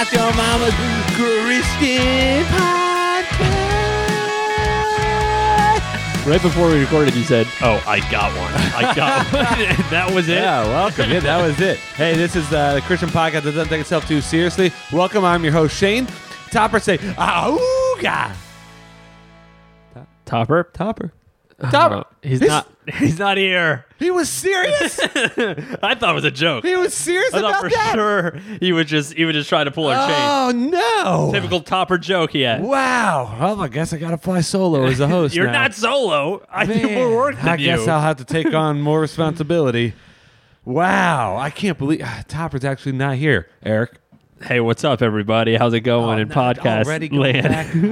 Not Your Mama's Christian Podcast. Right before we recorded, you said, "Oh, I got one. I got one." that was it. Yeah, welcome. Yeah, that was it. Hey, this is uh, the Christian podcast that doesn't take itself too seriously. Welcome. I'm your host, Shane. Topper say, Auga. Topper. Topper. Topper. Oh, he's This- not. He's not here. He was serious? I thought it was a joke. he was serious I thought about for that? sure he would just he would just try to pull our chain. Oh, no. Typical Topper joke he had. Wow. Well, I guess I got to fly solo as a host You're now. not solo. I do Man, more work than I guess you. I'll have to take on more responsibility. Wow, I can't believe ah, Topper's actually not here, Eric. hey, what's up, everybody? How's it going in Oh, no, podcast already going land?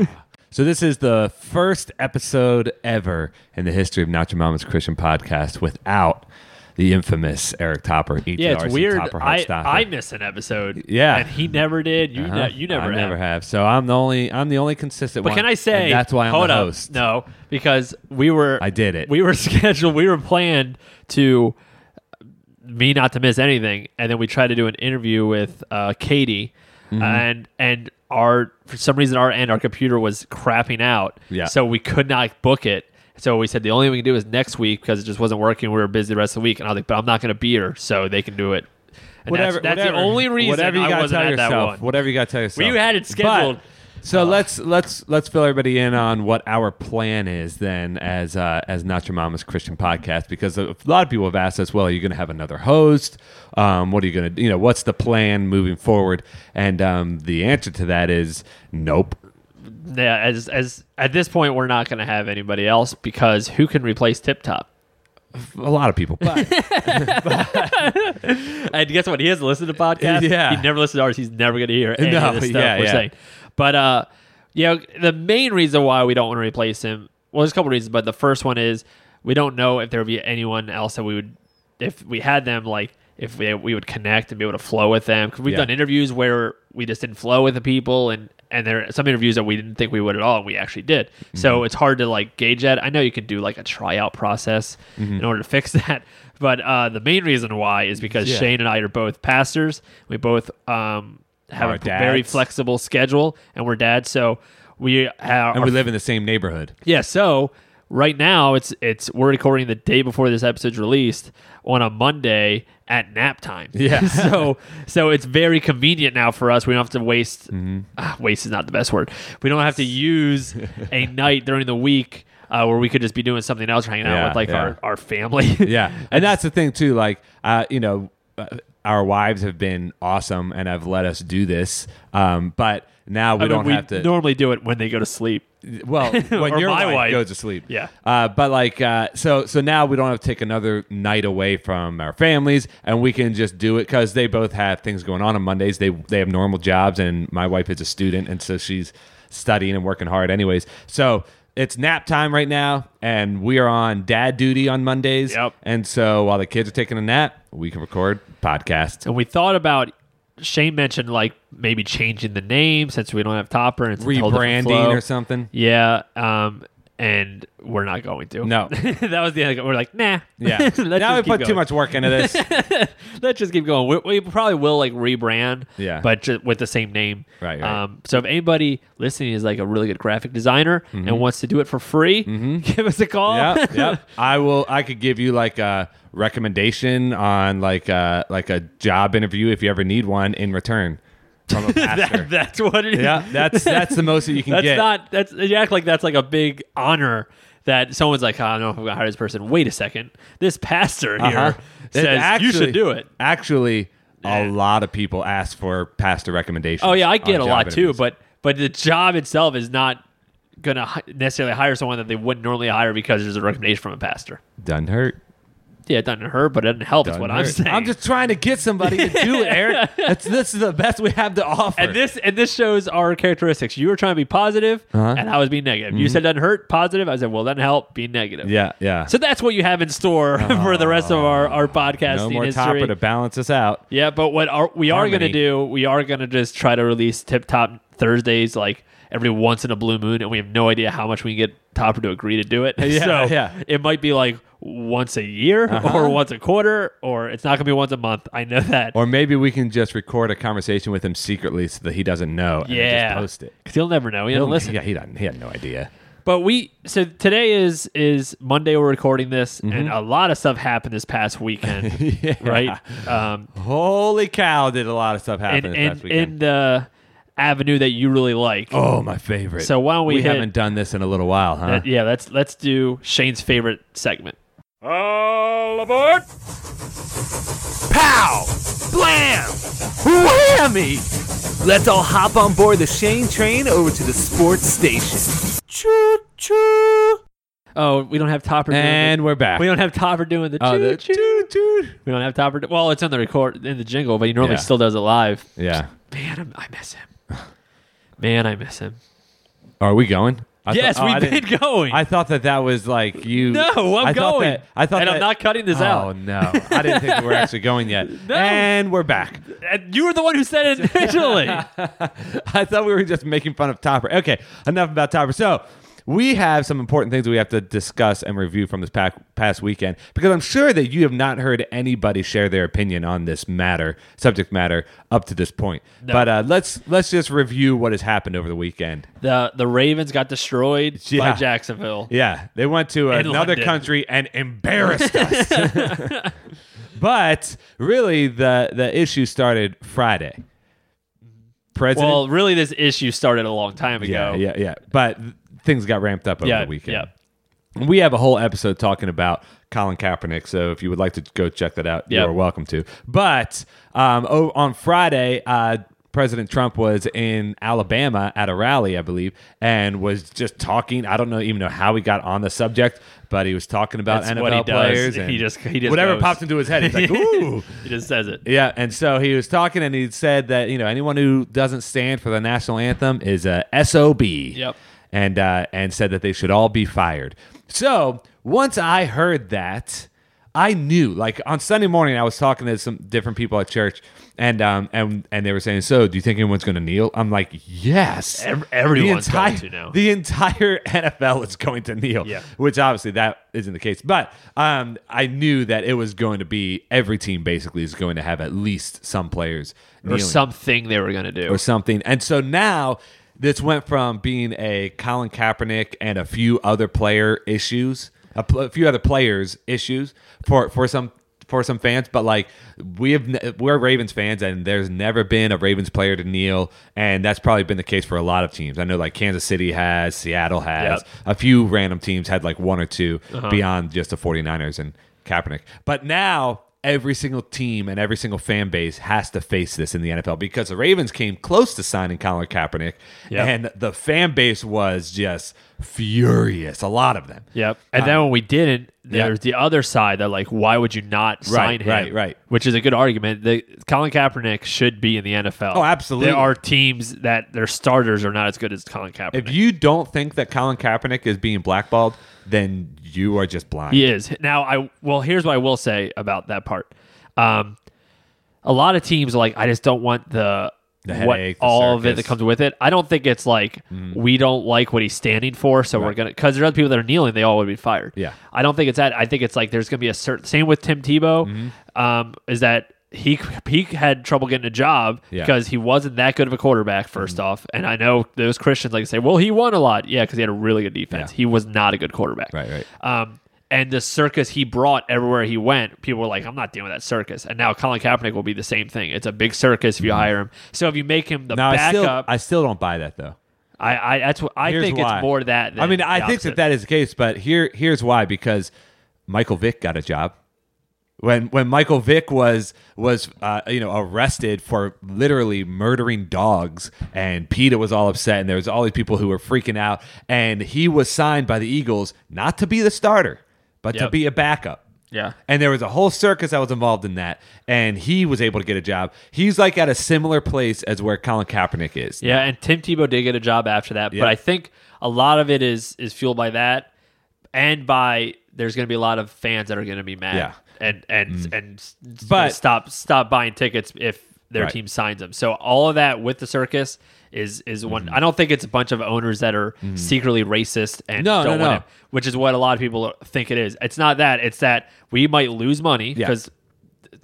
back. So this is the first episode ever in the history of Not Your Mama's Christian podcast without the infamous Eric Topper. yeah, it's weird. Topper I, I miss an episode. Yeah. and he never did. You Uh-huh. ne- you never I have. never have. So I'm the only I'm the only consistent But one. can I say and that's why I'm hold the up. host. No, because we were I did it. We were scheduled. We were planned to me not to miss anything, and then we tried to do an interview with uh, Katie, Mm-hmm. and and our for some reason our end our computer was crapping out, Yeah. so we could not book it. So we said the only thing we can do is next week because it just wasn't working. We were busy the rest of the week, and I was like, but I'm not going to be here, so they can do it. And whatever. that's, that's whatever, the only reason Whatever you I gotta wasn't tell at that yourself. one. Whatever you got to tell yourself. We had it scheduled. But- so let's let's let's fill everybody in on what our plan is then as uh, as Not Your Mama's Christian podcast because a lot of people have asked us, well, are you going to have another host? Um, what are you going to you know what's the plan moving forward? And um, the answer to that is nope. Yeah, as as at this point, we're not going to have anybody else because who can replace Tip Top? A lot of people, but And guess what? He hasn't listened to podcasts. Yeah. He never listened to ours. He's never going to hear any No, of the stuff yeah, we're yeah. saying. But uh, yeah, the main reason why we don't want to replace him, well, there's a couple reasons, but the first one is we don't know if there would be anyone else that we would, if we had them, like if we we would connect and be able to flow with them. Because we've Yeah. done interviews where we just didn't flow with the people, and and there are some interviews that we didn't think we would at all, and we actually did. Mm-hmm. So it's hard to like gauge that. I know you can do like a tryout process Mm-hmm. in order to fix that. But uh, the main reason why is because Yeah. Shane and I are both pastors. We both um, have a a p- very flexible schedule, and we're dads. So we have and we live in the same neighborhood. yeah. So right now it's it's we're recording the day before this episode's released on a Monday at nap time. Yeah. so so it's very convenient now for us. We don't have to waste. Mm-hmm. ah, waste is not the best word. We don't have to use a night during the week. Uh, where we could just be doing something else, hanging out with like yeah. our, our family. yeah and that's the thing too like uh, you know uh, our wives have been awesome and have let us do this um, but now we I mean, don't we have to normally do it when they go to sleep. well when your wife, wife. goes to sleep Yeah. uh, but like uh, so so now we don't have to take another night away from our families and we can just do it because they both have things going on on mondays they they have normal jobs and my wife is a student and so she's studying and working hard anyways so it's nap time right now and we are on dad duty on mondays Yep. and so while the kids are taking a nap we can record podcasts And we thought about Shane mentioned like maybe changing the name since we don't have Topper and it's a whole different rebranding flow. or something Yeah, um, and we're not going to. No. that was the end. We're like, nah. yeah now we put too much work into this Let's just keep going. We, we probably will like rebrand. Yeah. but just with the same name. Right, right. Um, so if anybody listening is like a really good graphic designer and wants to do it for free, give us a call. yeah, yeah. I will. I could give you like a recommendation on like a like a job interview if you ever need one in return from a pastor. That, that's what it is. yeah, that's that's the most that you can get. That's get. not. That's you act like that's like a big honor that someone's like, I don't know if I'm gonna hire this person. Wait a second, this pastor here Uh-huh. says It you should do it. Actually, a lot of people ask for pastor recommendations. Oh yeah, I get a lot too, but but the job itself is not gonna necessarily hire someone that they wouldn't normally hire because there's a recommendation from a pastor. doesn't hurt. Yeah, it doesn't hurt, but it doesn't help. Is Doesn't what I'm hurt. saying. I'm just trying to get somebody to do it, Eric. That's, this is the best we have to offer. and this and this shows our characteristics. You were trying to be positive, Uh-huh. and I was being negative. You said doesn't hurt, positive. I said, well, doesn't help, be negative. yeah, yeah. So that's what you have in store for the rest of our, our podcast. no more history. topper to balance us out. Yeah, but what are, we are going to do, we are going to just try to release Tip Top Thursdays like every once in a blue moon, and we have no idea how much we can get Topper to agree to do it. Yeah, so yeah. it might be like once a year or once a quarter, or it's not going to be once a month. I know that. Or maybe we can just record a conversation with him secretly so that he doesn't know and yeah, just post it. because he'll never know. He He'll- doesn't listen. Yeah, he doesn't. He had no idea. But we so today is is Monday. We're recording this, and a lot of stuff happened this past weekend, Mm-hmm. Yeah. right? Um, Holy cow! Did a lot of stuff happen in this in, past weekend. in the avenue that you really like. oh, my favorite. So why don't we hit- haven't done this in a little while, huh? That- yeah, let's let's do Shane's favorite segment. All aboard! Pow! Blam! Whammy! Let's all hop on board the Shane train over to the sports station. Choo choo! Oh, we don't have Topper. doing And the, we're back. we don't have Topper doing the. Oh, choo the choo. toot, toot. We don't have Topper. Do- well, it's on the record in the jingle, but he normally Yeah. still does it live. Yeah. Man, I'm, I miss him. Man, I miss him. Are we going? I yes, thought- oh, we've didn't- been going. I thought that that was like you. no, I'm I going. That, I thought and that, I'm not cutting this Oh out. Oh no! I didn't think we were actually going yet. No. And we're back. And You were the one who said it initially. I thought we were just making fun of Topper. Okay, enough about Topper. So we have some important things we have to discuss and review from this past weekend because I'm sure that you have not heard anybody share their opinion on this matter, subject matter, up to this point. But uh, let's let's just review what has happened over the weekend. the The Ravens got destroyed Yeah. by Jacksonville. Yeah, they went to In another London. country and embarrassed us. but really, the the issue started Friday. President. Well, really, this issue started a long time ago. yeah, yeah. Yeah. But things got ramped up over Yeah, the weekend. yeah. We have a whole episode talking about Colin Kaepernick, so if you would like to go check that out, Yep. you're welcome to. But um, oh, on Friday, uh, President Trump was in Alabama at a rally, I believe, and was just talking. I don't know even know how he got on the subject, but he was talking about That's NFL what he does. players. He and just- he just whatever goes. pops into his head. He's like, ooh. He just says it. Yeah, and so he was talking, and he said that you know anyone who doesn't stand for the national anthem is a sob. Yep. And uh, and said that they should all be fired. So once I heard that, I knew. Like on Sunday morning, I was talking to some different people at church, and um and and they were saying, "So, do you think anyone's going to kneel?" I'm like, "Yes, Ev- everyone's the entire, going to now. The entire NFL is going to kneel." Yeah. which obviously that isn't the case. But um, I knew that it was going to be every team basically is going to have at least some players Or kneeling something they were going to do. or something. And so now this went from being a Colin Kaepernick and a few other player issues, a, pl- a few other players issues for for some for some fans, but like we have we're Ravens fans and there's never been a Ravens player to kneel and that's probably been the case for a lot of teams. I know like Kansas City has, Seattle has, Yep. a few random teams had like one or 2 Uh-huh. beyond just the 49ers and Kaepernick. But now every single team and every single fan base has to face this in the NFL because the Ravens came close to signing Colin Kaepernick Yep. and the fan base was just furious. A lot of them. Yep. And then um, when we didn't, there's the other side that like, why would you not sign Right, him? right, right. Which is a good argument. The Colin Kaepernick should be in the NFL. Oh, absolutely. There are teams that their starters are not as good as Colin Kaepernick. If you don't think that Colin Kaepernick is being blackballed, then you are just blind. He is. Now I well, here's what I will say about that part. Um a lot of teams are like I just don't want the The what headache, the all of it that circus. comes with it. I don't think it's like we don't like what he's standing for, so we're gonna because there's other people that are kneeling, they all would be fired. Yeah. I don't think it's that. I think it's like there's gonna be a certain same with Tim Tebow. Mm-hmm. Um, is that he he had trouble getting a job Yeah. Mm-hmm. because he wasn't that good of a quarterback. 1st off, and I know those Christians like to say, well, he won a lot, yeah, because he had a really good defense. Yeah. He was not a good quarterback. Right, right. Um, and the circus he brought everywhere he went, people were like, I'm not dealing with that circus. And now Colin Kaepernick will be the same thing. It's a big circus if you hire him. So if you make him the Now I still backup, I still don't buy that though. I, I, that's what I Here's think why. it's more that. Than I mean, I think that that is the case, but here here's why because Michael Vick got a job. When when Michael Vick was was uh, you know arrested for literally murdering dogs, and PETA was all upset, and there was all these people who were freaking out, and he was signed by the Eagles not to be the starter, but to be a backup. Yeah. And there was a whole circus that was involved in that, and he was able to get a job. He's like at a similar place as where Colin Kaepernick is. Yeah, and Tim Tebow did get a job after that, Yeah. but I think a lot of it is is fueled by that, and by there's going to be a lot of fans that are going to be mad, Yeah. Mm. and and and But- stop stop buying tickets if their Right. team signs them. So all of that with the circus is is one. Mm-hmm. I don't think it's a bunch of owners that are secretly racist and No, don't no, want no. him, which is what a lot of people think it is. It's not that. It's that we might lose money Yeah. because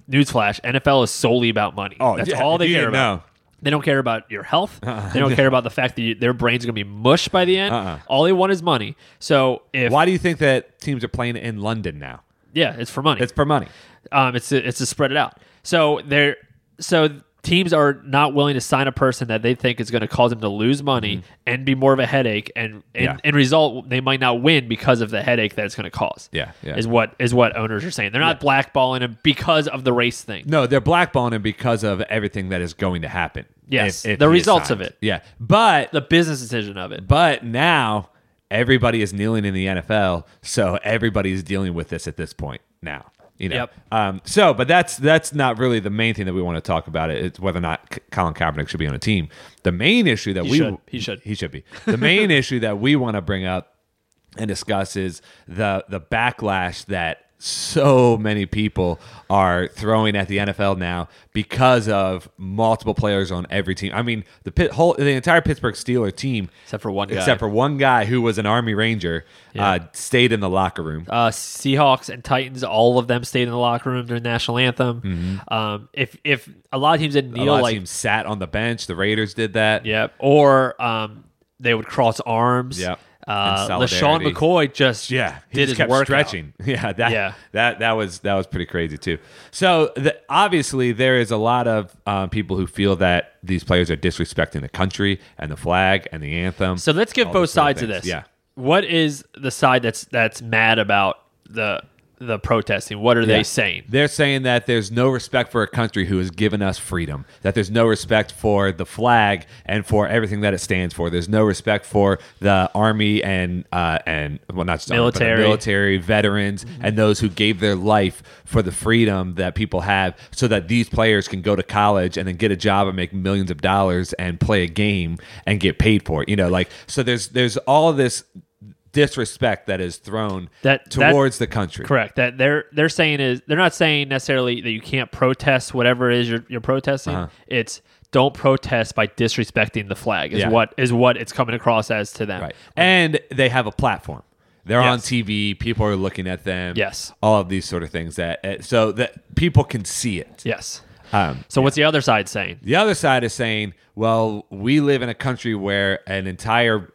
newsflash, NFL is solely about money. Oh, that's yeah, all they care about. know. They don't care about your health. They don't care about the fact that you, their brains are going to be mush by the end. Uh-uh. All they want is money. So if Why do you think that teams are playing in London now? Yeah, it's for money. It's for money. Um, it's to, it's to spread it out. So they're so teams are not willing to sign a person that they think is going to cause them to lose money and be more of a headache, and and, Mm-hmm. Yeah. and result they might not win because of the headache that it's going to cause. Yeah, yeah. is what is what owners are saying. They're not blackballing him because of the race thing. No, they're blackballing him because of everything that is going to happen. Yes, if- if the results signed. of it. Yeah, but The business decision of it. but now everybody is kneeling in the NFL, so everybody is dealing with this at this point now. You know. Yep. Um, so, but that's that's not really the main thing that we want to talk about. It. It's whether or not Colin Kaepernick should be on a team. The main issue that He we should. He should. he should be. The main issue that we want to bring up and discuss is the the backlash that so many people are throwing at the NFL now because of multiple players on every team. I mean, the pit, whole the entire Pittsburgh Steelers team, Except for one guy. except for one guy who was an Army Ranger, Yeah. uh, stayed in the locker room. Uh, Seahawks and Titans, all of them stayed in the locker room during national anthem. Um, if if a lot of teams didn't Mm-hmm. A kneel, lot of like teams sat on the bench. The Raiders did that. Yep. Or um, they would cross arms. Yep. Uh, LeSean. McCoy just Yeah, he did just his workout. stretching. Yeah, that, Yeah. that that was that was pretty crazy too. So the, obviously there is a lot of um, people who feel that these players are disrespecting the country and the flag and the anthem. So let's give both sides of things. this. Yeah. What is the side that's that's mad about the the protesting? What are Yeah. they saying? They're saying that there's no respect for a country who has given us freedom. That there's no respect for the flag and for everything that it stands for. There's no respect for the army and uh, and well, not just army, but the Military. military veterans and those who gave their life for the freedom that people have, so that these players can go to college and then get a job and make millions of dollars and play a game and get paid for it. You know, like so. There's there's all this disrespect that is thrown That- that- towards the country. Correct. That they're they're saying is they're not saying necessarily that you can't protest whatever it is you're you're protesting. Uh-huh. It's don't protest by disrespecting the flag. Is Yeah. what is what it's coming across as to them. Right. And they have a platform. They're on TV. People are looking at them. Yes. All of these sort of things that uh, so that people can see it. Yes. Um, So what's the other side saying? the other side is saying, well, we live in a country where an entire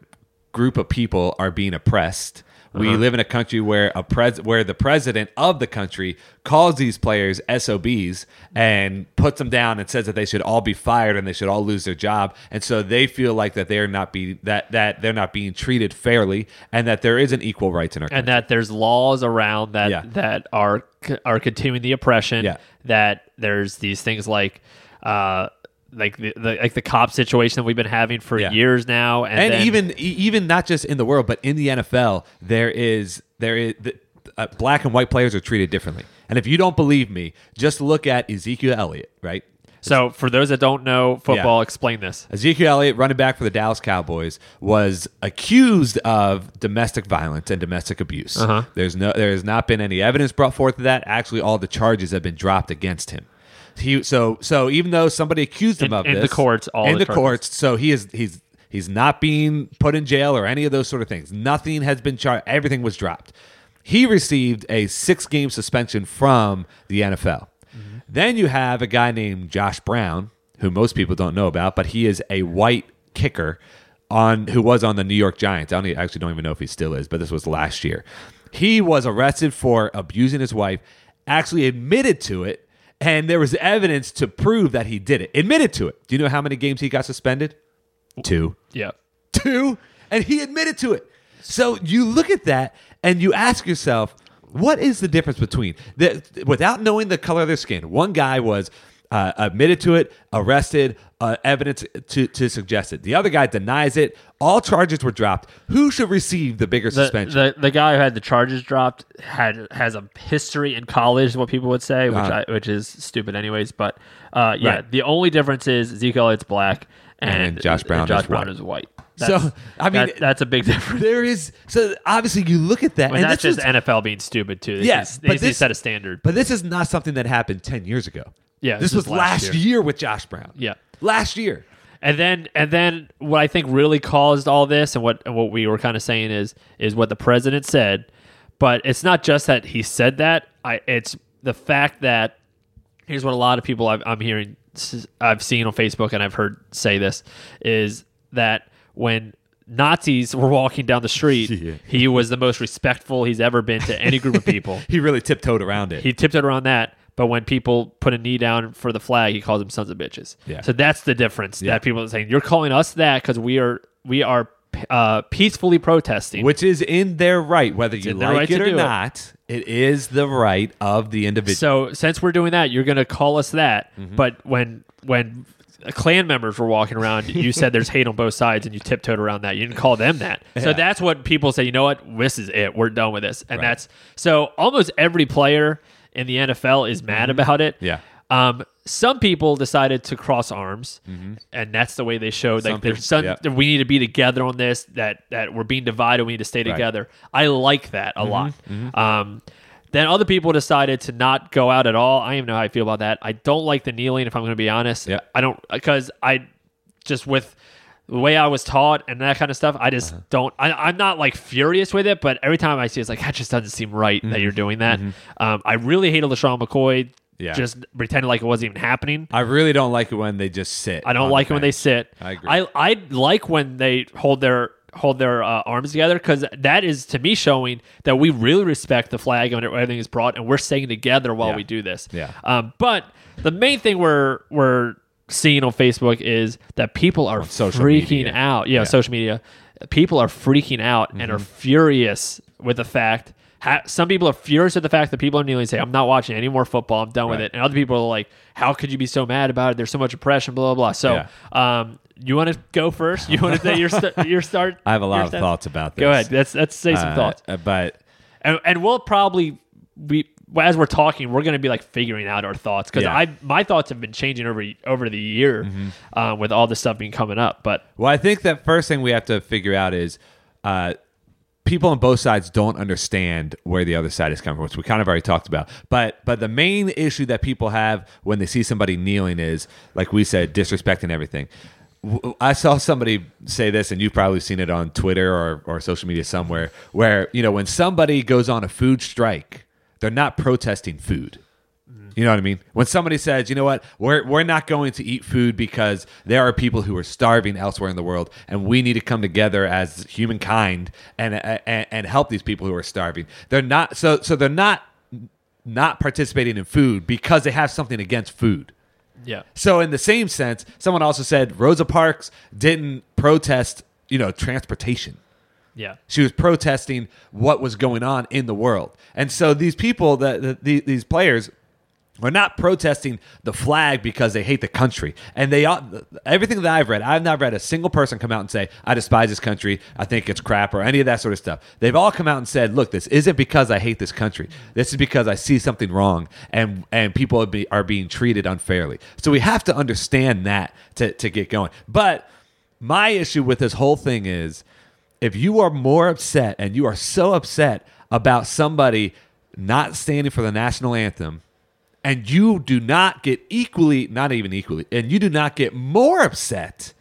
group of people are being oppressed. We Uh-huh. live in a country where a pres where the president of the country calls these players SOBs and puts them down and says that they should all be fired and they should all lose their job. And so they feel like that they're not being that that they're not being treated fairly and that there isn't equal rights in our and that there's laws around that Yeah. that are are continuing the oppression. Yeah. That there's these things like uh like the, the like the cop situation that we've been having for Yeah. years now, and, and then- even even not just in the world, but in the NFL, there is there is the, uh, black and white players are treated differently. And if you don't believe me, just look at Ezekiel Elliott, right? so for those that don't know football, explain this. Ezekiel Elliott, running back for the Dallas Cowboys, was accused of domestic violence and domestic abuse. Uh-huh. There's no, there has not been any evidence brought forth of that. Actually, all the charges have been dropped against him. He so so even though somebody accused him In- of in the courts, all in the the, charges. courts, so he is he's he's not being put in jail or any of those sort of things. Nothing has been charged. Everything was dropped. He received a six game suspension from the NFL. Mm-hmm. Then you have a guy named Josh Brown, who most people don't know about, but he is a white kicker on who was on the New York Giants. I don't actually don't even know if he still is, but this was last year. He was arrested for abusing his wife, actually admitted to it, and there was evidence to prove that he did it. Admitted to it. Do you know how many games he got suspended? Two Yeah. two, and he admitted to it. So you look at that and you ask yourself, what is the difference between the, without knowing the color of their skin? One guy was uh, admitted to it, arrested, uh, evidence to, to suggest it. The other guy denies it. All charges were dropped. Who should receive the bigger The, suspension? the the guy who had the charges dropped had has a history in college, is what people would say, which Uh-huh. I, which is stupid, anyways. But uh, yeah, Right. the only difference is Zeke Elliott's black and, And Josh Brown Josh is Brown white. is white. So, I mean, that- that's a big difference. there is so obviously you look at that, I mean, and that's just was- NFL being stupid too. Yes, Yeah, but this- set a standard. But this is not something that happened ten years ago. Yeah, this this was last last year. year with Josh Brown. Yeah. last year. And then and then what I think really caused all this and what and what we were kind of saying is is what the president said, but it's not just that he said that. I it's the fact that here's what a lot of people I've, I'm hearing I've seen on Facebook and I've heard say this is that when Nazis were walking down the street, Yeah. he was the most respectful he's ever been to any group of people. He really tiptoed around it. He tiptoed around that. But when people put a knee down for the flag, he calls them sons of bitches. Yeah. So that's the difference. Yeah. That people are saying you're calling us that because we are we are uh, peacefully protesting. which is in their right, whether you like right it or do it. not. It is the right of the individual. so since we're doing that, you're going to call us that. Mm-hmm. But when when Klan members were walking around, you said there's hate on both sides, and you tiptoed around that. You didn't call them that. So that's what people say. You know what? This is it. We're done with this. And Right. that's so almost every player in the NFL is mad about it. Mm-hmm. Yeah. Um, some people decided to cross arms, and that's the way they showed like there's some yeah. we need to be together on this. That that we're being divided. We need to stay together. I like that Mm-hmm. a lot. Um, then other people decided to not go out at all. I don't even know how I feel about that. I don't like the kneeling. If I'm going to be honest, Yeah. I don't because I just with the way I was taught and that kind of stuff. I just Uh-huh. don't. I, I'm not like furious with it, but every time I see, it, it's like that just doesn't seem right that you're doing that. Um, I really hated LeSean McCoy. Mm-hmm. Yeah. Just pretending like it wasn't even happening. I really don't like it when they just sit. I don't like it when they sit. I agree. I, I like when they hold their hold their uh, arms together because that is to me showing that we really respect the flag and everything is brought and we're staying together while Yeah. we do this. Yeah. Um, but the main thing we're we're seeing on Facebook is that people are social freaking media. out. Yeah, Yeah. social media. People are freaking out and are Mm-hmm. furious with the fact. Ha- some people are furious at the fact that people are kneeling and say, "I'm not watching any more football. I'm done with it." And other people are like, "How could you be so mad about it? There's so much oppression." Blah blah blah. So, um, you want to go first? You want to say your st- your start? I have a lot of thoughts about this. Go ahead. Let's let's say some Uh, thoughts, but and, and we'll probably we as we're talking, we're going to be like figuring out our thoughts because Yeah. I my thoughts have been changing over over the year Mm-hmm. um, with all this stuff being coming up. But Well, I think that first thing we have to figure out is uh, people on both sides don't understand where the other side is coming from, which we kind of already talked about. But but the main issue that people have when they see somebody kneeling is, like we said, disrespecting everything. I saw somebody say this, and you've probably seen it on Twitter or, or social media somewhere, where you know when somebody goes on a food strike, they're not protesting food. You know what I mean? When somebody says, you know what, we're, we're not going to eat food because there are people who are starving elsewhere in the world, and we need to come together as humankind and, and and help these people who are starving. They're not so so they're not not participating in food because they have something against food. yeah, So in the same sense, someone also said Rosa Parks didn't protest, you know, transportation. Yeah, She was protesting what was going on in the world. And so these people, that the, the, these players, are not protesting the flag because they hate the country. And they everything that I've read, I've not read a single person come out and say, I despise this country, I think it's crap, or any of that sort of stuff. They've all come out and said, look, this isn't because I hate this country. This is because I see something wrong and, and people are, be, are being treated unfairly. So we have to understand that to, to get going. But my issue with this whole thing is if you are more upset and you are so upset about somebody not standing for the national anthem and you do not get equally not even equally and you do not get more upset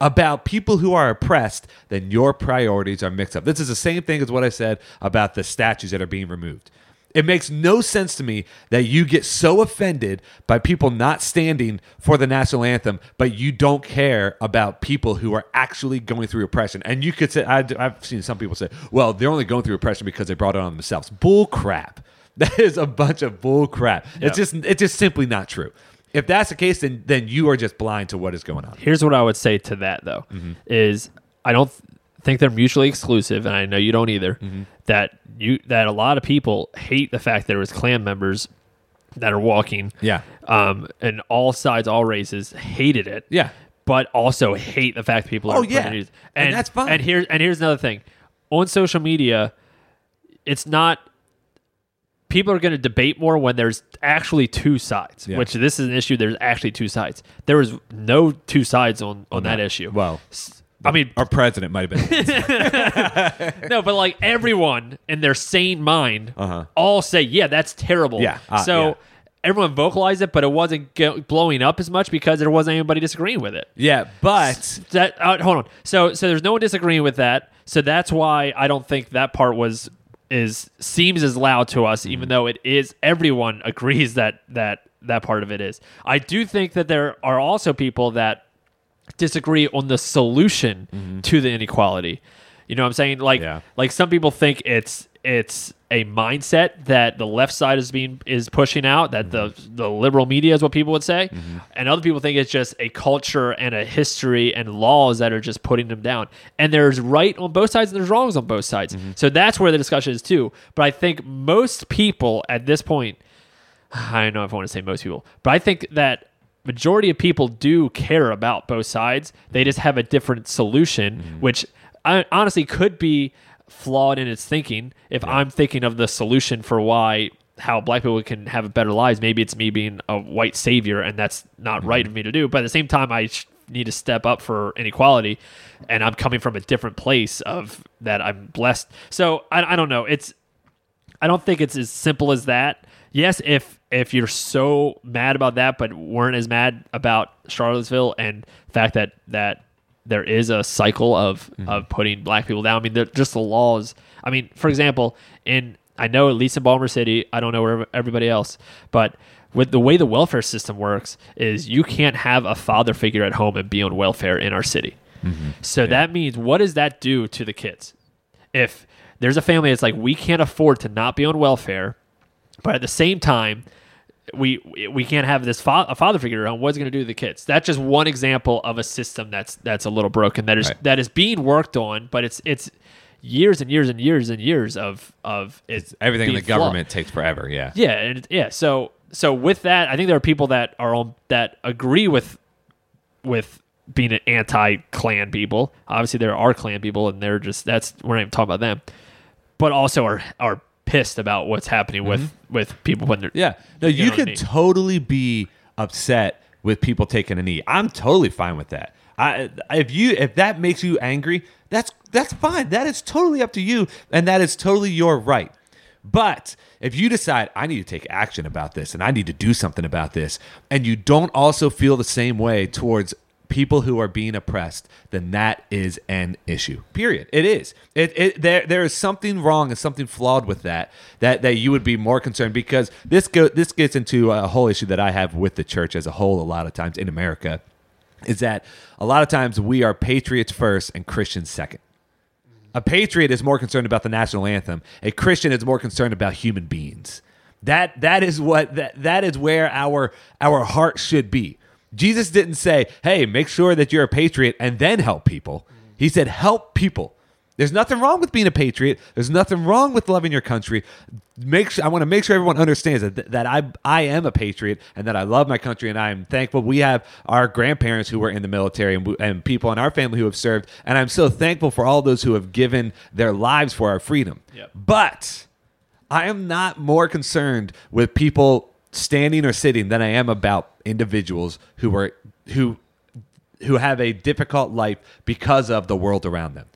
about people who are oppressed then your priorities are mixed up. This is the same thing as what i said about the statues that are being removed it makes no sense to me that you get so offended by people not standing for the national anthem, but you don't care about people who are actually going through oppression. And you could say, I, I've seen some people say, well, they're only going through oppression because they brought it on themselves. Bull crap. That is a bunch of bull crap. It's just, it's just simply not true. If that's the case, then then you are just blind to what is going on. Here's what I would say to that though: Mm-hmm. is I don't think they're mutually exclusive, and I know you don't either. Mm-hmm. That you that a lot of people hate the fact there was Klan members that are walking. Yeah. Um, and all sides, all races hated it. Yeah. But also hate the fact people are Oh, yeah. oppressed. And that's fine. And here's and here's another thing. On social media, it's not people are going to debate more when there's actually two sides. Yeah. Which this is an issue. There's actually two sides. There was no two sides on on that issue. Well, I mean, our president might have been. no, but like everyone in their sane mind Uh-huh. all say, yeah, that's terrible. Yeah, uh, so yeah. everyone vocalized it, but it wasn't ge- blowing up as much because there wasn't anybody disagreeing with it. Yeah, but That uh, hold on. So so there's no one disagreeing with that. So that's why I don't think that part was is seems as loud to us, even though it is. Everyone agrees that that that part of it is. I do think that there are also people that disagree on the solution mm-hmm. to the inequality. You know what I'm saying? Like Yeah. like some people think it's it's a mindset that the left side is being is pushing out that the mm-hmm. the liberal media is what people would say. Mm-hmm. And other people think it's just a culture and a history and laws that are just putting them down. And there's right on both sides and there's wrongs on both sides. So that's where the discussion is too. But i think most people at this point I don't know if I want to say most people, but I think that majority of people do care about both sides. They just have a different solution, mm. which I, honestly could be flawed in its thinking. If I'm thinking of the solution for why how black people can have better lives, maybe it's me being a white savior, and that's not mm. right of me to do. But at the same time, I sh- need to step up for inequality, and I'm coming from a different place of that I'm blessed. So I, I don't know. It's I don't think it's as simple as that. Yes, if if you're so mad about that, but weren't as mad about Charlottesville and the fact that that there is a cycle of mm-hmm. of putting black people down. I mean, just the laws. I mean, for example, in I know at least in Baltimore City, I don't know where everybody else, but with the way the welfare system works, is you can't have a father figure at home and be on welfare in our city. Mm-hmm. So that means what does that do to the kids? if there's a family that's like we can't afford to not be on welfare, but at the same time we we can't have this fa- a father figure around. What's going to do to the kids? That's just one example of a system that's that's a little broken. That is Right. that is being worked on, but it's it's years and years and years and years of of it's everything in the flawed. government takes forever. Yeah. Yeah, and yeah. So so with that, I think there are people that are on that agree with with being an anti-Klan people. Obviously, there are Klan people, and they're just that's we're not even talking about them, but also are are pissed about what's happening with with people when they're Mm-hmm. Yeah. No, you can totally be upset with people taking a knee. I'm totally fine with that. I if you if that makes you angry, that's that's fine. That is totally up to you and that is totally your right. But if you decide I need to take action about this and I need to do something about this and you don't also feel the same way towards people who are being oppressed, then that is an issue. Period. It is. It, it there there is something wrong and something flawed with that that that you would be more concerned because this go this gets into a whole issue that I have with the church as a whole a lot of times in America is that a lot of times we are patriots first and Christians second. A patriot is more concerned about the national anthem. A Christian is more concerned about human beings. That that is what that that is where our our heart should be. Jesus didn't say, "Hey, make sure that you're a patriot and then help people." He said, "Help people." There's nothing wrong with being a patriot. There's nothing wrong with loving your country. Make sure, I want to make sure everyone understands that that I I am a patriot and that I love my country and I am thankful. We have our grandparents who were in the military and, and people in our family who have served, and I'm so thankful for all those who have given their lives for our freedom. Yep. But I am not more concerned with people standing or sitting than I am about individuals who are who who have a difficult life because of the world around them.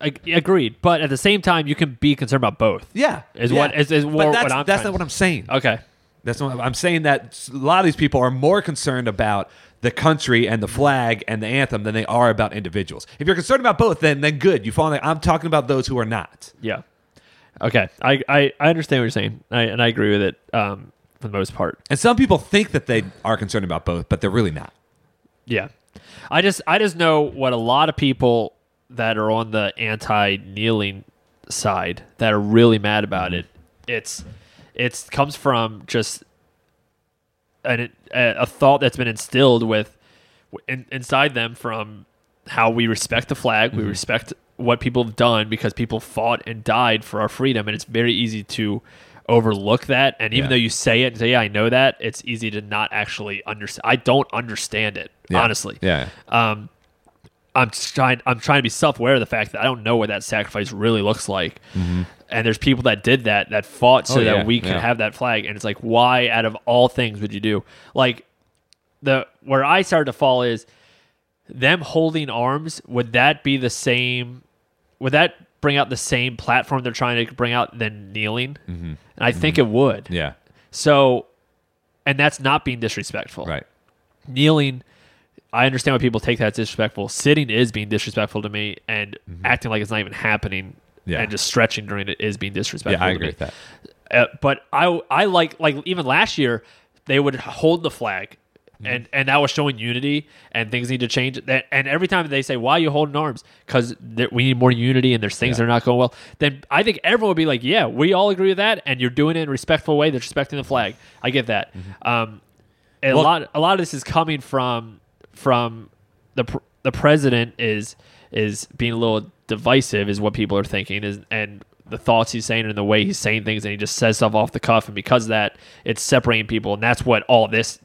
Ag- agreed. But at the same time, you can be concerned about both. Yeah, Is yeah. what- is- is more that's, what I'm that's not what I'm saying. Okay. That's what I'm saying. That a lot of these people are more concerned about the country and the flag and the anthem than they are about individuals. If you're concerned about both, then then good. You fall. the- I'm talking about those who are not. Yeah. Okay. I, I, I understand what you're saying, I, and I agree with it um, for the most part. And some people think that they are concerned about both, but they're really not. Yeah. I just I just know what a lot of people that are on the anti kneeling side that are really mad about it. It's it's comes from just an, a, a thought that's been instilled with in, inside them from how we respect the flag, Mm-hmm. we respect what people have done because people fought and died for our freedom, and it's very easy to overlook that. And even Yeah. though you say it and say, "Yeah, I know that," it's easy to not actually understand. I don't understand it Yeah. honestly. Yeah. Um, I'm trying. I'm trying to be self-aware of the fact that I don't know what that sacrifice really looks like. And there's people that did that, that fought so Mm-hmm. Oh, that yeah, we could have that flag. And it's like, why, out of all things, would you do like the where I started to fall is them holding arms. Would that be the same? Would that bring out the same platform they're trying to bring out than kneeling? Mm-hmm. And I think it would. Yeah. So and that's not being disrespectful. Right. Kneeling, I understand why people take that as disrespectful. Sitting is being disrespectful to me, and acting like it's not even happening, Mm-hmm. Yeah. and just stretching during it is being disrespectful. Yeah, I to agree me. with that. Uh, but I I like like even last year they would hold the flag. Mm-hmm. And, and that was showing unity, and things need to change. And every time they say, "Why are you holding arms?" Because we need more unity, and there's things Yeah. that are not going well. Then I think everyone would be like, "Yeah, we all agree with that," and you're doing it in a respectful way. That's respecting the flag. I get that. Um, a Mm-hmm. Well- lot a lot of this is coming from from the pr- the president is is being a little divisive is what people are thinking is and the thoughts he's saying and the way he's saying things and he just says stuff off the cuff and because of that it's separating people and that's what all this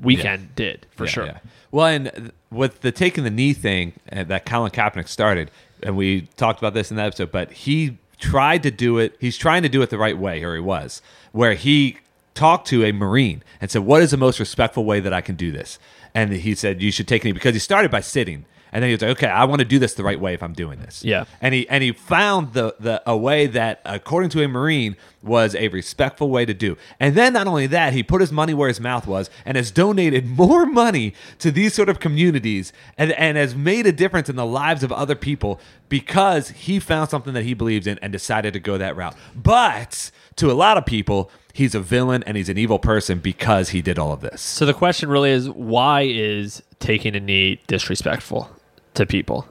weekend did for Yeah, sure. yeah. Well, and with the taking the knee thing uh, that Colin Kaepernick started, and we talked about this in that episode, but he tried to do it. He's trying to do it the right way, or he was, where he talked to a Marine and said, "What is the most respectful way that I can do this?" And he said, "You should take a knee," because he started by sitting. And then he was like, "Okay, I want to do this the right way if I'm doing this." Yeah. and he and he found the the a way that, according to a Marine, was a respectful way to do. And then not only that, he put his money where his mouth was, and has donated more money to these sort of communities, and and has made a difference in the lives of other people because he found something that he believes in and decided to go that route. But to a lot of people, he's a villain and he's an evil person because he did all of this. So the question really is why is taking a knee disrespectful to people?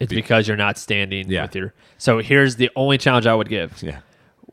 It's Be- because you're not standing Yeah. with your So here's the only challenge I would give. Yeah.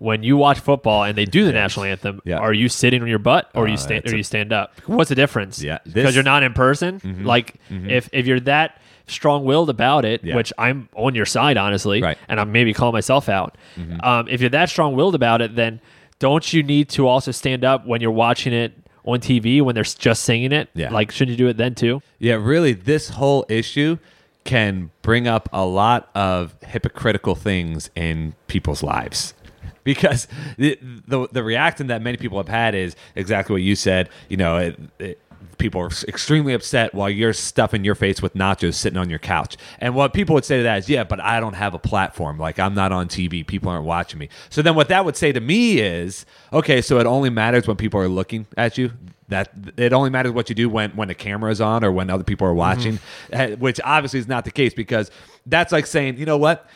when you watch football and they do the national anthem, Yeah. are you sitting on your butt or Uh, you stand that's or a- you stand up? What's the difference? Yeah, this- because you're not in person. Like if if you're that strong willed about it, Yeah. which I'm on your side honestly, Right. and I'm maybe calling myself out. Um, if you're that strong willed about it, then don't you need to also stand up when you're watching it on TV when they're just singing it? Yeah. Like shouldn't you do it then too? Yeah, really, this whole issue can bring up a lot of hypocritical things in people's lives. Because the, the the reaction that many people have had is exactly what you said. You know, it, it, people are extremely upset while you're stuffing your face with nachos sitting on your couch. And what people would say to that is, yeah, but I don't have a platform. Like I'm not on TV. People aren't watching me. So then what that would say to me is, okay, so it only matters when people are looking at you. That it only matters what you do when when the camera is on or when other people are watching, uh, which obviously is not the case because that's like saying, you know what,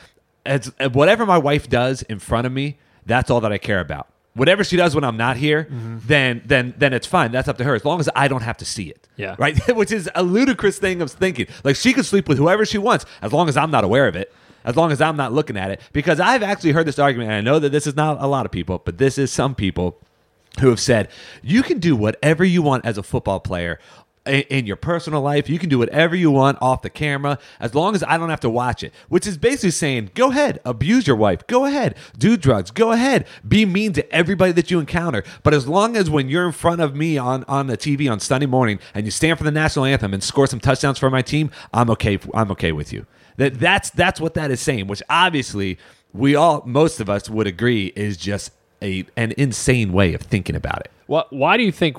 it's, uh, whatever my wife does in front of me, that's all that I care about. Whatever she does when I'm not here, then then then it's fine. That's up to her as long as I don't have to see it. Yeah. Right. Which is a ludicrous thing of thinking. Like she could sleep with whoever she wants as long as I'm not aware of it. As long as I'm not looking at it. Because I've actually heard this argument, and I know that this is not a lot of people, but this is some people who have said you can do whatever you want as a football player in, your personal life. You can do whatever you want off the camera as long as I don't have to watch it. Which is basically saying, go ahead, abuse your wife, go ahead, do drugs, go ahead, be mean to everybody that you encounter. But as long as when you're in front of me on on the TV on Sunday morning and you stand for the national anthem and score some touchdowns for my team, I'm okay. I'm okay with you. That that's that's what that is saying. Which obviously we all, most of us would agree, is just a an insane way of thinking about it. What? Why do you think?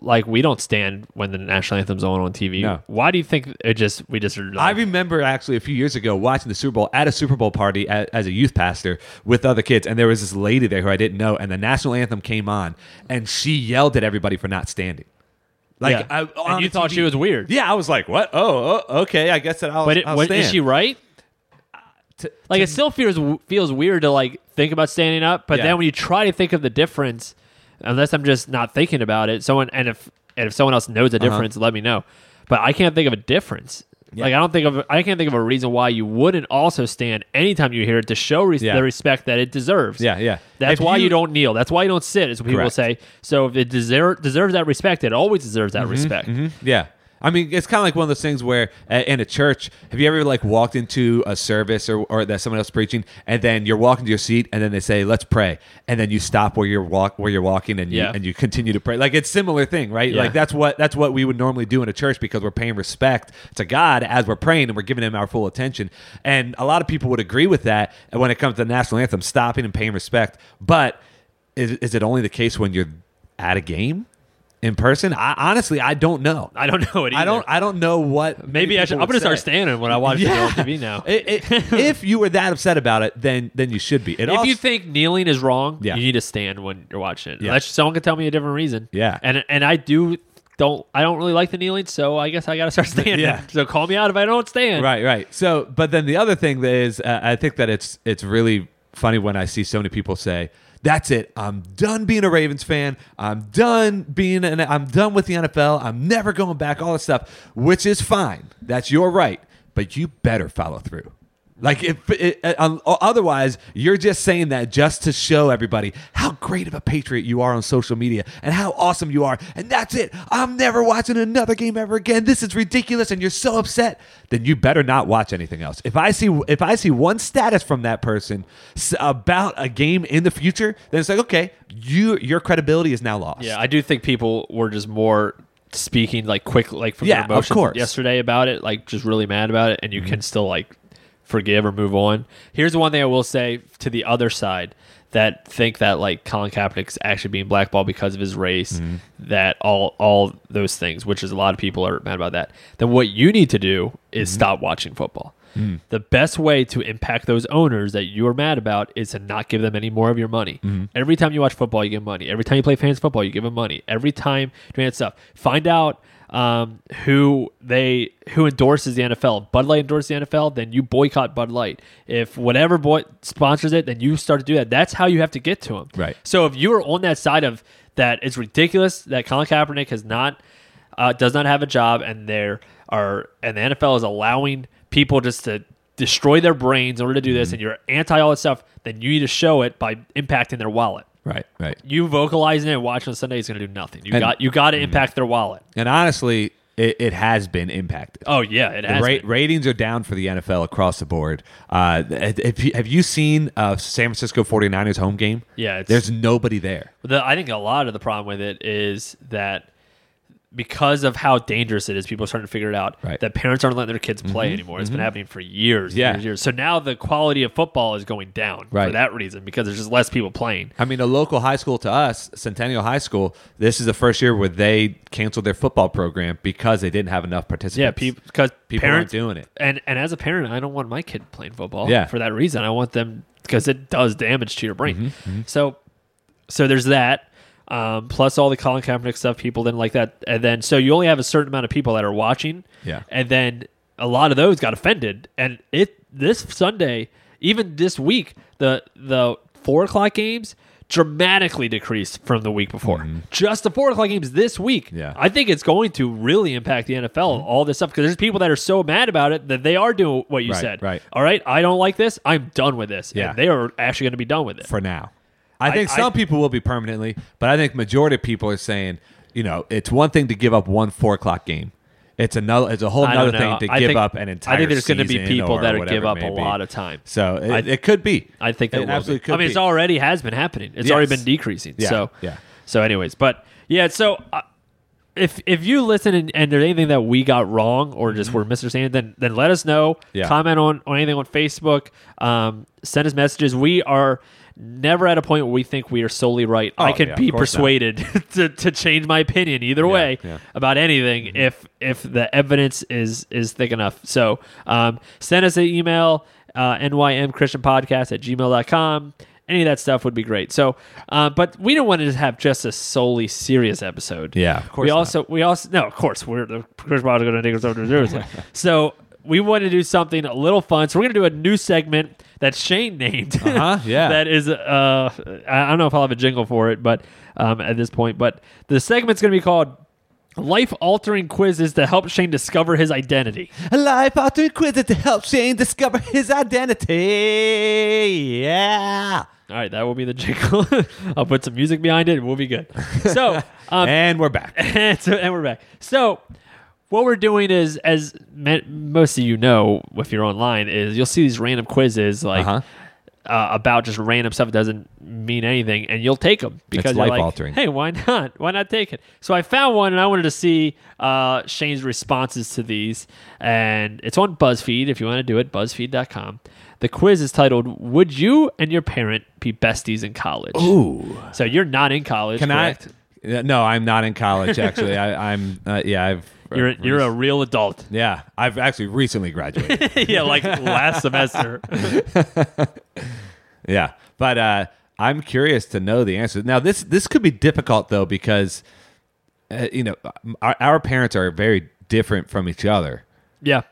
Like we don't stand when the national anthem's on on TV. No. Why do you think it just we just? Are I remember actually a few years ago watching the Super Bowl at a Super Bowl party as, as a youth pastor with other kids, and there was this lady there who I didn't know, and the national anthem came on, and she yelled at everybody for not standing. Like, Yeah. I, And you thought TV. she was weird. Yeah, I was like, "What? Oh, oh okay. I guess that I'll." but it, I'll what, stand. is she right? T- Like it still feels feels weird to like think about standing up, but Yeah. then when you try to think of the difference, unless I'm just not thinking about it, someone and if and if someone else knows the Uh-huh. difference, let me know. But I can't think of a difference. Like I don't think of I can't think of a reason why you wouldn't also stand anytime you hear it to show res- Yeah. the respect that it deserves. Yeah, yeah. That's If why you, you- don't kneel. That's why you don't sit. Is what people Correct. say. So if it deserve, deserves that respect, it always deserves that respect. Yeah. I mean, it's kind of like one of those things where uh, in a church, have you ever like walked into a service or, or that someone else preaching, and then you're walking to your seat, and then they say, "Let's pray," and then you stop where you're walk where you're walking, and you Yeah. and you continue to pray. Like it's similar thing, right? Yeah. Like that's what that's what we would normally do in a church because we're paying respect to God as we're praying and we're giving Him our full attention. And a lot of people would agree with that when it comes to the national anthem, stopping and paying respect. But is, is it only the case when you're at a game? In person? I honestly I don't know. I don't know it. Either. I don't I don't know what Maybe I should. people I'm gonna start say. standing when I watch the Yeah. on TV now. If you were that upset about it, then then you should be. It if you think kneeling is wrong, Yeah. you need to stand when you're watching it. Yeah. Unless someone can tell me a different reason. Yeah. And and I do don't I don't really like the kneeling, so I guess I got to start standing. Yeah. So call me out if I don't stand. Right, right. So, but then the other thing that is, uh, I think that it's it's really funny when I see so many people say, "That's it. I'm done being a Ravens fan. I'm done being an. I'm done with the NFL. I'm never going back. All this stuff, which is fine. That's your right, but you better follow through." Like if it, uh, otherwise, you're just saying that just to show everybody how great of a patriot you are on social media and how awesome you are, and that's it. I'm never watching another game ever again. This is ridiculous, and you're so upset. Then you better not watch anything else. If I see if I see one status from that person about a game in the future, then it's like okay, you your credibility is now lost. Yeah, I do think people were just more speaking like quick, like from Yeah, their emotions yesterday about it, like just really mad about it, and you Mm-hmm. can still like forgive or move on. Here's the one thing I will say to the other side that think that like Colin Kaepernick's actually being blackballed because of his race, Mm-hmm. that all all those things, which is a lot of people are mad about that. Then what you need to do is Mm-hmm. stop watching football. Mm. The best way to impact those owners that you are mad about is to not give them any more of your money. Mm-hmm. Every time you watch football, you give money. Every time you play fans football, you give them money. Every time doing that stuff, find out um, who they who endorses the NFL. Bud Light endorses the NFL, then you boycott Bud Light. If whatever boy sponsors it, then you start to do that. That's how you have to get to them. Right. So if you are on that side of that, it's ridiculous that Colin Kaepernick has not uh, does not have a job, and there are and the NFL is allowing people just to destroy their brains in order to do Mm-hmm. this, and you're anti all this stuff. Then you need to show it by impacting their wallet. Right, right. You vocalizing it and watching on Sunday is going to do nothing. You And- got you got to impact their wallet. And honestly, it, it has been impacted. Oh yeah, it has. ra- ratings are down for the NFL across the board. Uh, if you, have you seen uh, San Francisco 49ers home game? Yeah, it's- There's nobody there. The, I think a lot of the problem with it is that because of how dangerous it is, people are starting to figure it out. Right. That parents aren't letting their kids mm-hmm. play anymore. It's been mm-hmm. happening for years, Yeah. years, years. So now the quality of football is going down for that reason because there's just less people playing. I mean, a local high school to us, Centennial High School, this is the first year where they canceled their football program because they didn't have enough participants. Yeah, people because People aren't doing it. and and as a parent, I don't want my kid playing football. Yeah. for that reason, I want them because it does damage to your brain. Mm-hmm, mm-hmm. So, so there's that. Um, plus all the Colin Kaepernick stuff, people didn't like that, and then so you only have a certain amount of people that are watching. Yeah. and then a lot of those got offended, and it this Sunday, even this week, the the four o'clock games dramatically decreased from the week before. Just the four o'clock games this week. Mm-hmm. Yeah. I think it's going to really impact the NFL. All this stuff because there's people that are so mad about it that they are doing what you Right, said. right. All right, I don't like this. I'm done with this. Yeah. And they are actually going to be done with it. for now. I think I- some people will be permanently, but I think majority of people are saying, you know, it's one thing to give up one four o'clock game. It's another. It's a whole other thing to I give think- up an entire. I think there's going to be people that give up a lot of time. So it, I- it could be. I think it will absolutely be. could I mean, it's already has been happening. It's already been decreasing. Yeah, So yeah. So, anyways, but yeah. So uh, if if you listen and, and there's anything that we got wrong or just we're misunderstanding, then then let us know. Mm-hmm. Yeah. Comment on on anything on Facebook. Um, send us messages. We are. Never at a point where we think we are solely right. I Oh, can yeah, be persuaded to, to change my opinion either way yeah. about anything Mm-hmm. if if the evidence is is thick enough. So um, send us an email, uh, nymchristianpodcast at gmail.com. Any of that stuff would be great. So, uh, but we don't want to just have just a solely serious episode. Yeah, of course We not. also, we also, no, of course, we're the Chris Bob going to take us over to so we want to do something a little fun. So we're going to do a new segment that Shane named. Uh-huh, yeah. that is, uh, I don't know if I'll have a jingle for it, but um, at this point, but the segment's going to be called life altering quizzes to help Shane discover his identity. A life altering quiz to help Shane discover his identity. Yeah. All right, that will be the jingle. I'll put some music behind it. and We'll be good. So, um, and we're back. and, so, and we're back. So, what we're doing is, as me- most of you know, if you're online, is you'll see these random quizzes like Uh-huh. uh, about just random stuff that doesn't mean anything, and you'll take them because you're like. Hey, why not? Why not take it? So I found one, and I wanted to see uh, Shane's responses to these, and it's on BuzzFeed. If you want to do it, BuzzFeed.com. The quiz is titled "Would you and your parent be besties in college?" Ooh. So you're not in college, Can correct? Yeah, No, I'm not in college. Actually, I, I'm. Uh, yeah, I've. You're you're a real adult. Yeah, I've actually recently graduated. yeah, like last semester. yeah, but uh, I'm curious to know the answer. Now, this this could be difficult though because uh, you know our, our parents are very different from each other. Yeah.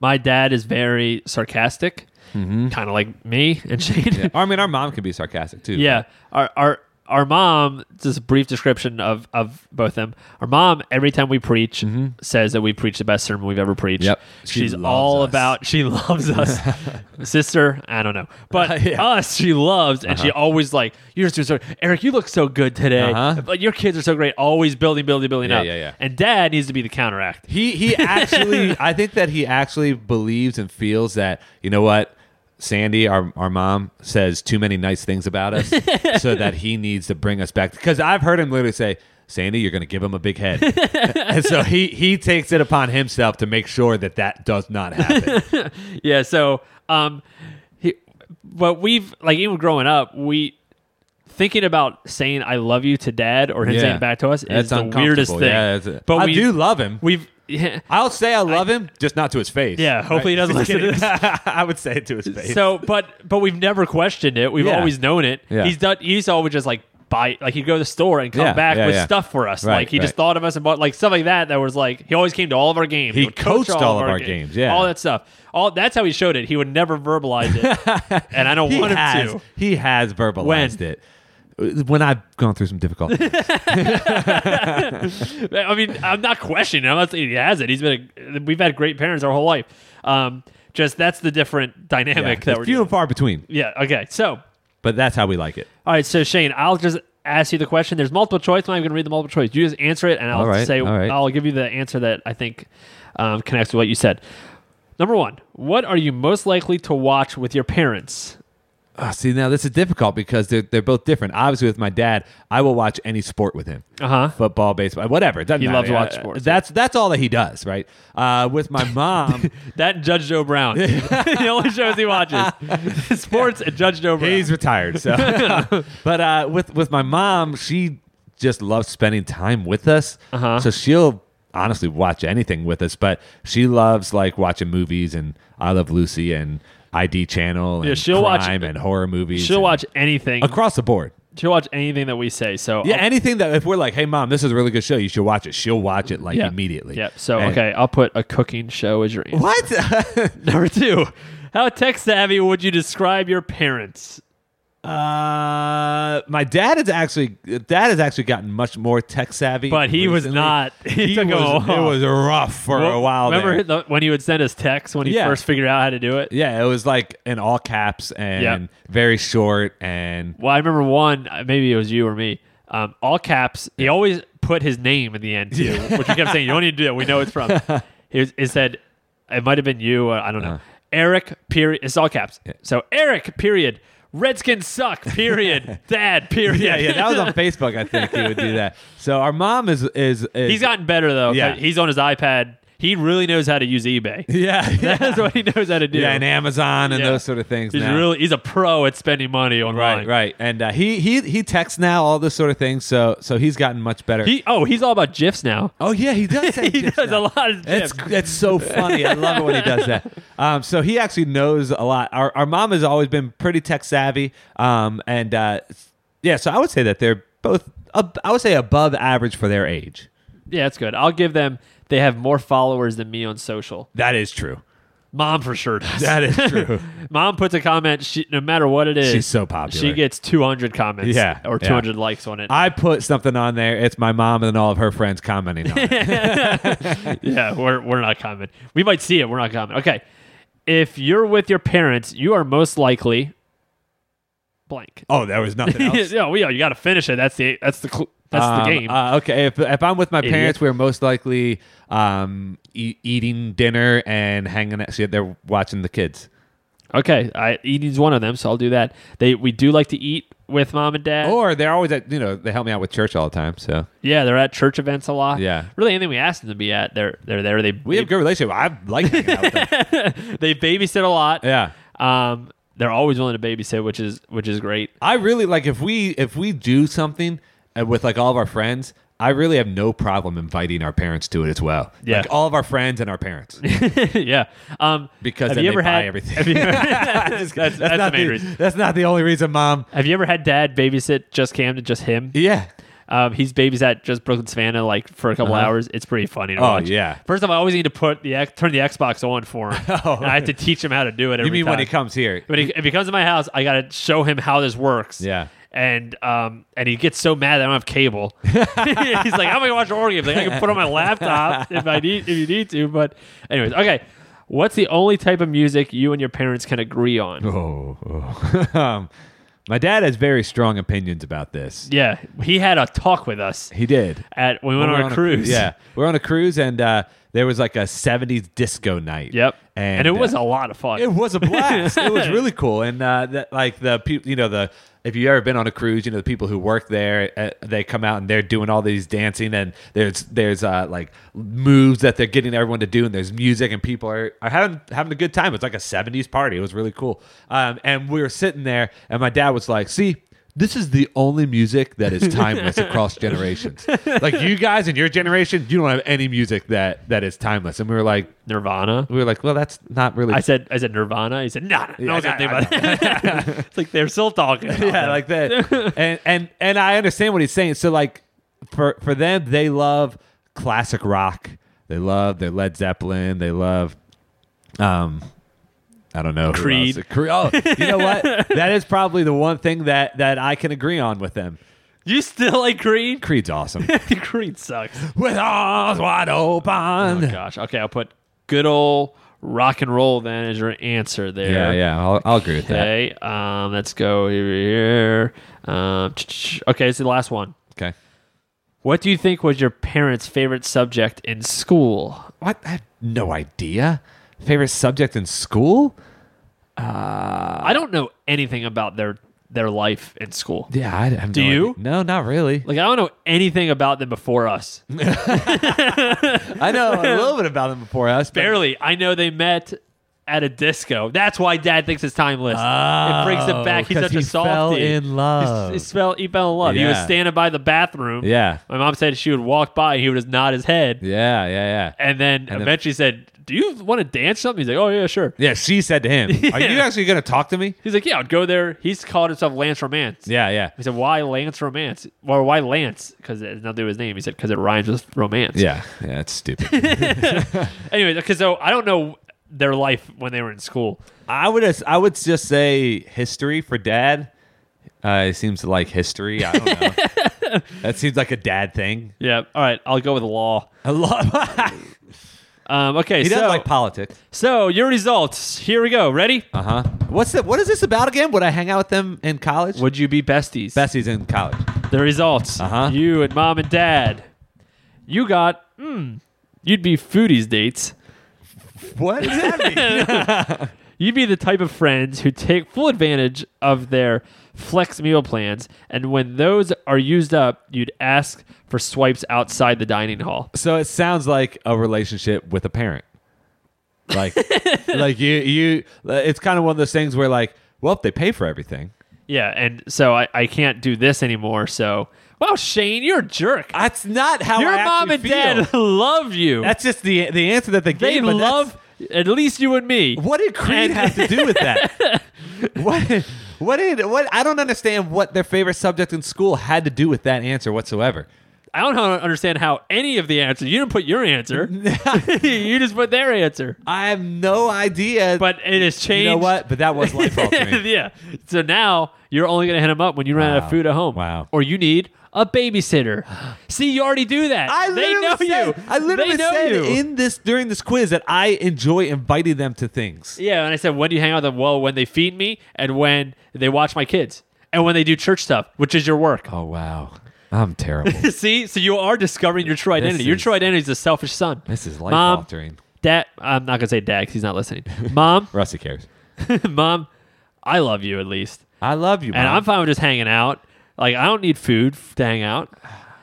My dad is very sarcastic, kind of like me and Shane. I mean, our mom can be sarcastic too. Yeah. Our our our mom, just a brief description of of both them. Our mom, every time we preach, says that we preach the best sermon we've ever preached. Yep. She She's all us. about she loves us. Sister, I don't know. But Yeah. Uh-huh. us, she loves, and she always like, you're just doing so Eric, you look so good today. Uh-huh. But your kids are so great, always building, building, building Yeah, up. yeah, yeah. And dad needs to be the counteract. He he actually I think that he actually believes and feels that you know what Sandy our our mom says too many nice things about us so that he needs to bring us back. Because I've heard him literally say Sandy you're going to give him a big head. And so he he takes it upon himself to make sure that that does not happen. Yeah, so um he, but we've like even growing up, we thinking about saying I love you to dad or him Yeah. saying it back to us is the weirdest thing. Yeah, but I we do love him. We've yeah. I'll say I love him just not to his face Yeah, hopefully he doesn't Just listen to kidding. I would say it to his face so but but we've never questioned it. We've Yeah. always known it. Yeah. He's done he's always just like buy like he'd go to the store and come Yeah, back yeah, with yeah. stuff for us. Right, like he just right. thought of us and bought like stuff like that that was like he always came to all of our games. He would coach coached all of our games, yeah. All that stuff. All that's how he showed it. He would never verbalize it. and I don't he want him has, to. He has verbalized When? it. When I've gone through some difficult. I mean, I'm not questioning. I'm not saying he has it. He's been. A, we've had great parents our whole life. Um, just that's the different dynamic Yeah, that we're. few doing. and far between, Yeah. Okay. So, but that's how we like it. all right. So Shane, I'll just ask you the question. There's multiple choice. I'm not going to read the multiple choice. You just answer it, and I'll right, say. right. I'll give you the answer that I think um, connects to what you said. Number one, what are you most likely to watch with your parents? Ah, see, now this is difficult because they're, they're both different. Obviously, with my dad, I will watch any sport with him. Uh huh. Football, baseball, whatever. It doesn't He matter. loves to watch Uh, sports, That's that's all that he does, right? Uh, with my mom, That and Judge Joe Brown. the only shows he watches: sports and Judge Joe Brown. he's retired. So, but uh, with with my mom, she just loves spending time with us. Uh-huh. So she'll honestly watch anything with us, but she loves like watching movies and I Love Lucy and ID Channel and Yeah, she'll watch- crime and horror movies. She'll watch anything. across the board. She'll watch anything that we say. So Yeah, I'll- anything that if we're like, "Hey, mom, this is a really good show. You should watch it." She'll watch it like Yeah. immediately. Yep. So And- okay, I'll put a cooking show as your answer. What? Number two, how tech savvy would you describe your parents? Uh, my dad has actually dad has actually gotten much more tech savvy, But he was not. He, He took was, a while. it was rough for a while. Remember there. the- when he would send us texts when he Yeah. first figured out how to do it? Yeah, it was like in all caps and Yep. very short and Well, I remember one. uh, Maybe it was you or me. Um, all caps. He always put his name in the end too, which we kept saying, "You don't need to do that. We know it's from." He, was, he said, "It might have been you. uh, I don't know." Uh-huh. Eric. Period. It's all caps. So Eric. Period. Redskins suck. Period. Dad. Period. yeah, yeah, that was on Facebook. I think he would do that. So our mom is is, is He's gotten better though. Yeah. He's on his iPad. He really knows how to use eBay. yeah, That's what he knows how to do. yeah, and Amazon and Yeah. those sort of things. He's now. really he's a pro at spending money online. Right, right, and uh, he he he texts now all this sort of thing. So so he's gotten much better. He oh he's all about gifs now. oh yeah, he does. He gifs does now. a lot of It's gifs. it's so funny. I love it when he does that. Um, so he actually knows a lot. Our our mom has always been pretty tech savvy. Um, and uh, yeah, so I would say that they're both. Ab- I would say above average for their age. Yeah, that's good. I'll give them. They have more followers than me on social. That is true. Mom for sure does. That is true. Mom puts a comment. She, no matter what it is, She's so popular. She gets 200 comments. Yeah, or yeah. 200 likes on it. I put something on there. It's my mom and all of her friends commenting on it. yeah, we're we're not commenting. We might see it. We're not commenting. Okay, if you're with your parents, you are most likely blank. oh, there was nothing else. yeah, well, yeah, you got to finish it. That's the that's the cl- that's Um, the game. Uh, okay, if, if I'm with my Idiot. parents, we're most likely um, e- eating dinner and hanging out. See, they're watching the kids. okay, I, eating's one of them, so I'll do that. They we do like to eat with mom and dad. Or they're always at, you know, they help me out with church all the time. So yeah, they're at church events a lot. Yeah. really anything we ask them to be at, they're they're there. They we have a good relationship. I like hanging out with them. they babysit a lot. Yeah. Um, they're always willing to babysit, which is which is great. I really like if we if we do something and with like all of our friends, I really have no problem inviting our parents to it as well. Yeah. like all of our friends and our parents. yeah. Um, Because have then you they ever buy had everything. Have you, that's, that's, the not main the, reason. that's not the only reason, Mom. Have you ever had dad babysit just Camden, just him? Yeah. Um, he's babysat just Brooklyn Savannah like for a couple Uh-huh. hours. It's pretty funny to Oh, watch. yeah. First off, I always need to put the X- turn the Xbox on for him. Oh. And I have to teach him how to do it. Every You mean time. when he comes here? When he, if he comes to my house, I gotta show him how this works. Yeah. And um and he gets so mad that I don't have cable. He's like, I'm gonna watch games? Like, I can put on my laptop if I need if you need to." But anyways, okay. What's the only type of music you and your parents can agree on? Oh, oh. um, my dad has very strong opinions about this. Yeah, he had a talk with us He did. at we went We're on a cruise. Yeah, we're on a cruise, and uh, there was like a '70s disco night. Yep. and, And, it was uh, a lot of fun. It was a blast. it was really cool, and uh, that like the people, you know, the if you've ever been on a cruise, you know the people who work there, uh, they come out and they're doing all these dancing, and there's there's uh, like moves that they're getting everyone to do, and there's music, and people are, are having having a good time. It's like a '70s party. It was really cool, um, and we were sitting there, and my dad was like, "See." This is the only music that is timeless across generations. Like you guys in your generation, you don't have any music that that is timeless. And we were like, Nirvana. we were like, well, that's not really I said I said Nirvana. He said no, no, no, Yeah, no, about that. it's like they're still talking. yeah, it. like that. and and and I understand what he's saying. So like for for them, they love classic rock. They love their Led Zeppelin. They love um I don't know Creed. Oh, you know what? that is probably the one thing that that I can agree on with them. you still like Creed? Creed's awesome. Creed sucks. with arms wide open. Oh gosh. Okay, I'll put good old rock and roll then as your answer there. yeah, yeah, I'll, I'll agree with that. Okay. Um, let's go here. Um, okay, it's the last one. Okay. What do you think was your parents' favorite subject in school? What? I have no idea. Favorite subject in school? Uh, I don't know anything about their their life in school. Yeah, I have Do no you? idea. No, not really. Like I don't know anything about them before us. I know a little bit about them before us. Barely. I know they met at a disco. That's why Dad thinks it's timeless. it brings him back. He's Oh, such a he softie. fell in love. He's, he, fell, he fell in love. He was standing by the bathroom. Yeah, My mom said she would walk by and he would just nod his head. yeah, yeah, yeah. And then then- eventually said, Do you want to dance something? He's like, Oh, yeah, sure. Yeah, she said to him, "Are you actually going to talk to me?" He's like, Yeah, I'd go there. He's called himself Lance Romance. Yeah, yeah, He said, Why Lance Romance? Or why Lance? Because it has nothing to do with his name. He said, Because it rhymes with romance. yeah, yeah. It's stupid. Anyway, because so I don't know their life when they were in school. I would, I would just say history for dad. Uh, it seems to like history. I don't know. that seems like a dad thing. Yeah. All right. I'll go with law. A lot. Um, okay. he so, does like politics. so your results. Here we go. Ready? Uh huh. What's the, What is this about again? Would I hang out with them in college? Would you be besties? Bessie's in college. The results. Uh-huh. You and mom and dad. You got. Hmm. You'd be foodies dates. What does that mean? You'd be the type of friends who take full advantage of their flex meal plans, and when those are used up, you'd ask for swipes outside the dining hall. So it sounds like a relationship with a parent. Like, like you, you. It's kind of one of those things where, like, well, if they pay for everything, Yeah, and so I, I can't do this anymore. So, wow, Shane, you're a jerk. that's not how Your I mom and feel. dad love you. That's just the the answer that they they gave. that's- love at least you and me. What did Creed have to do with that? what? What did? What? I don't understand what their favorite subject in school had to do with that answer whatsoever. I don't understand how any of the answers. You didn't put your answer. you just put their answer. I have no idea. But it has changed. you know what? But that was life altering. yeah. So now you're only going to hit them up when you run out of food at home. Wow. Or you need a babysitter. See, you already do that. I they literally know said, you. I literally know said you. in this during this quiz that I enjoy inviting them to things. yeah, and I said, when do you hang out with them? Well, when they feed me and when they watch my kids and when they do church stuff, which is your work. Oh wow, I'm terrible. See, so you are discovering your true identity. your is- true identity is a selfish son. this is life Mom, altering. Dad, I'm not gonna say dad 'cause he's not listening. Mom, Rusty cares. mom, I love you at least, I love you, and Mom. I'm fine with just hanging out. Like I don't need food f- to hang out.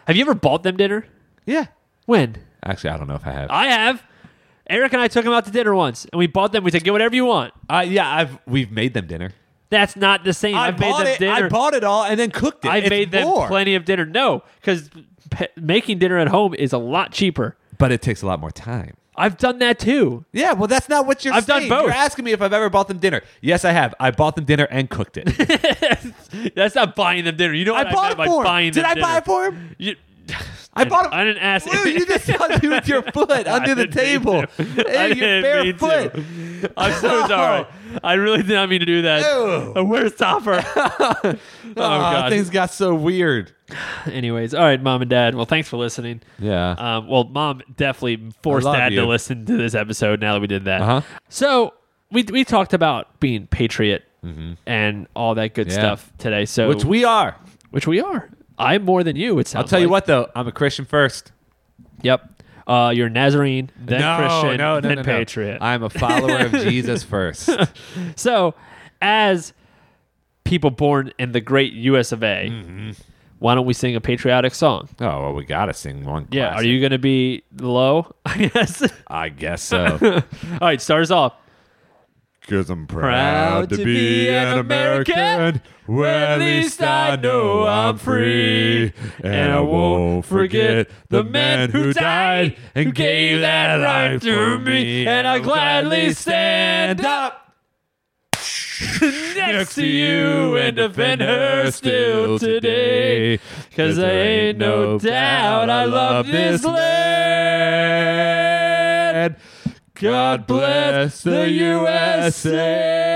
Have you ever bought them dinner? yeah. When? Actually, I don't know if I have. I have. Eric and I took them out to dinner once, and we bought them. We said, "Get whatever you want." Uh, yeah, I've we've made them dinner. That's not the same. I made bought them it. dinner. I bought it all and then cooked it. I It's made them more. plenty of dinner. No, because pe- making dinner at home is a lot cheaper. but it takes a lot more time. I've done that too. Yeah, well, that's not what you're I've done both. You're asking me if I've ever bought them dinner. Yes, I have. I bought them dinner and cooked it. That's not buying them dinner. You know I what I, bought meant it by for him. buying Did I dinner. buy it for him? You, I bought it. I didn't ask. Dude, you just touched me with your foot under the table. Hey, your bare foot. to. I'm so sorry. I really did not mean to do that. Ew. Where's Topper? oh Oh, God. things got so weird. Anyways, all right, mom and dad. Well, thanks for listening. Yeah. Um, well, mom definitely forced dad to listen to this episode. Now that we did that, Uh-huh. so we we talked about being patriot and all that good Mm-hmm. Yeah. stuff today. So Which we are. which we are. I'm more than you. It sounds. I'll tell you what, though. I'm a Christian first. Yep. Uh, you're Nazarene, then no, Christian, no, no, then no, no. Patriot. I'm a follower of Jesus first. So, as people born in the great U.S. of A., Mm-hmm. why don't we sing a patriotic song? Oh, well, we got to sing one. Yeah. Are you going to be low? I guess. I guess so. All right. Start us off. Because I'm Proud to be an American. Well, at least I know I'm free. And I won't forget the men who died and gave that right to me. And I'll gladly stand up next to you and defend her still today. Cause there ain't no doubt I love this land. God bless the USA.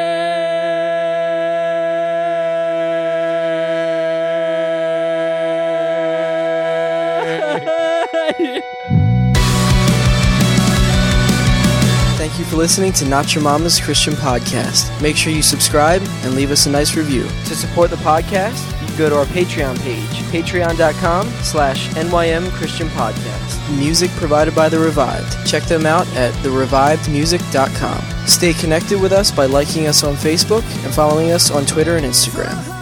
Thank you for listening to Not Your Mama's Christian Podcast. Make sure you subscribe and leave us a nice review. To support the podcast, you can go to our Patreon page, patreon.com slash NYM Christian Podcast. Music provided by The Revived. Check them out at therevivedmusic.com. Stay connected with us by liking us on Facebook and following us on Twitter and Instagram.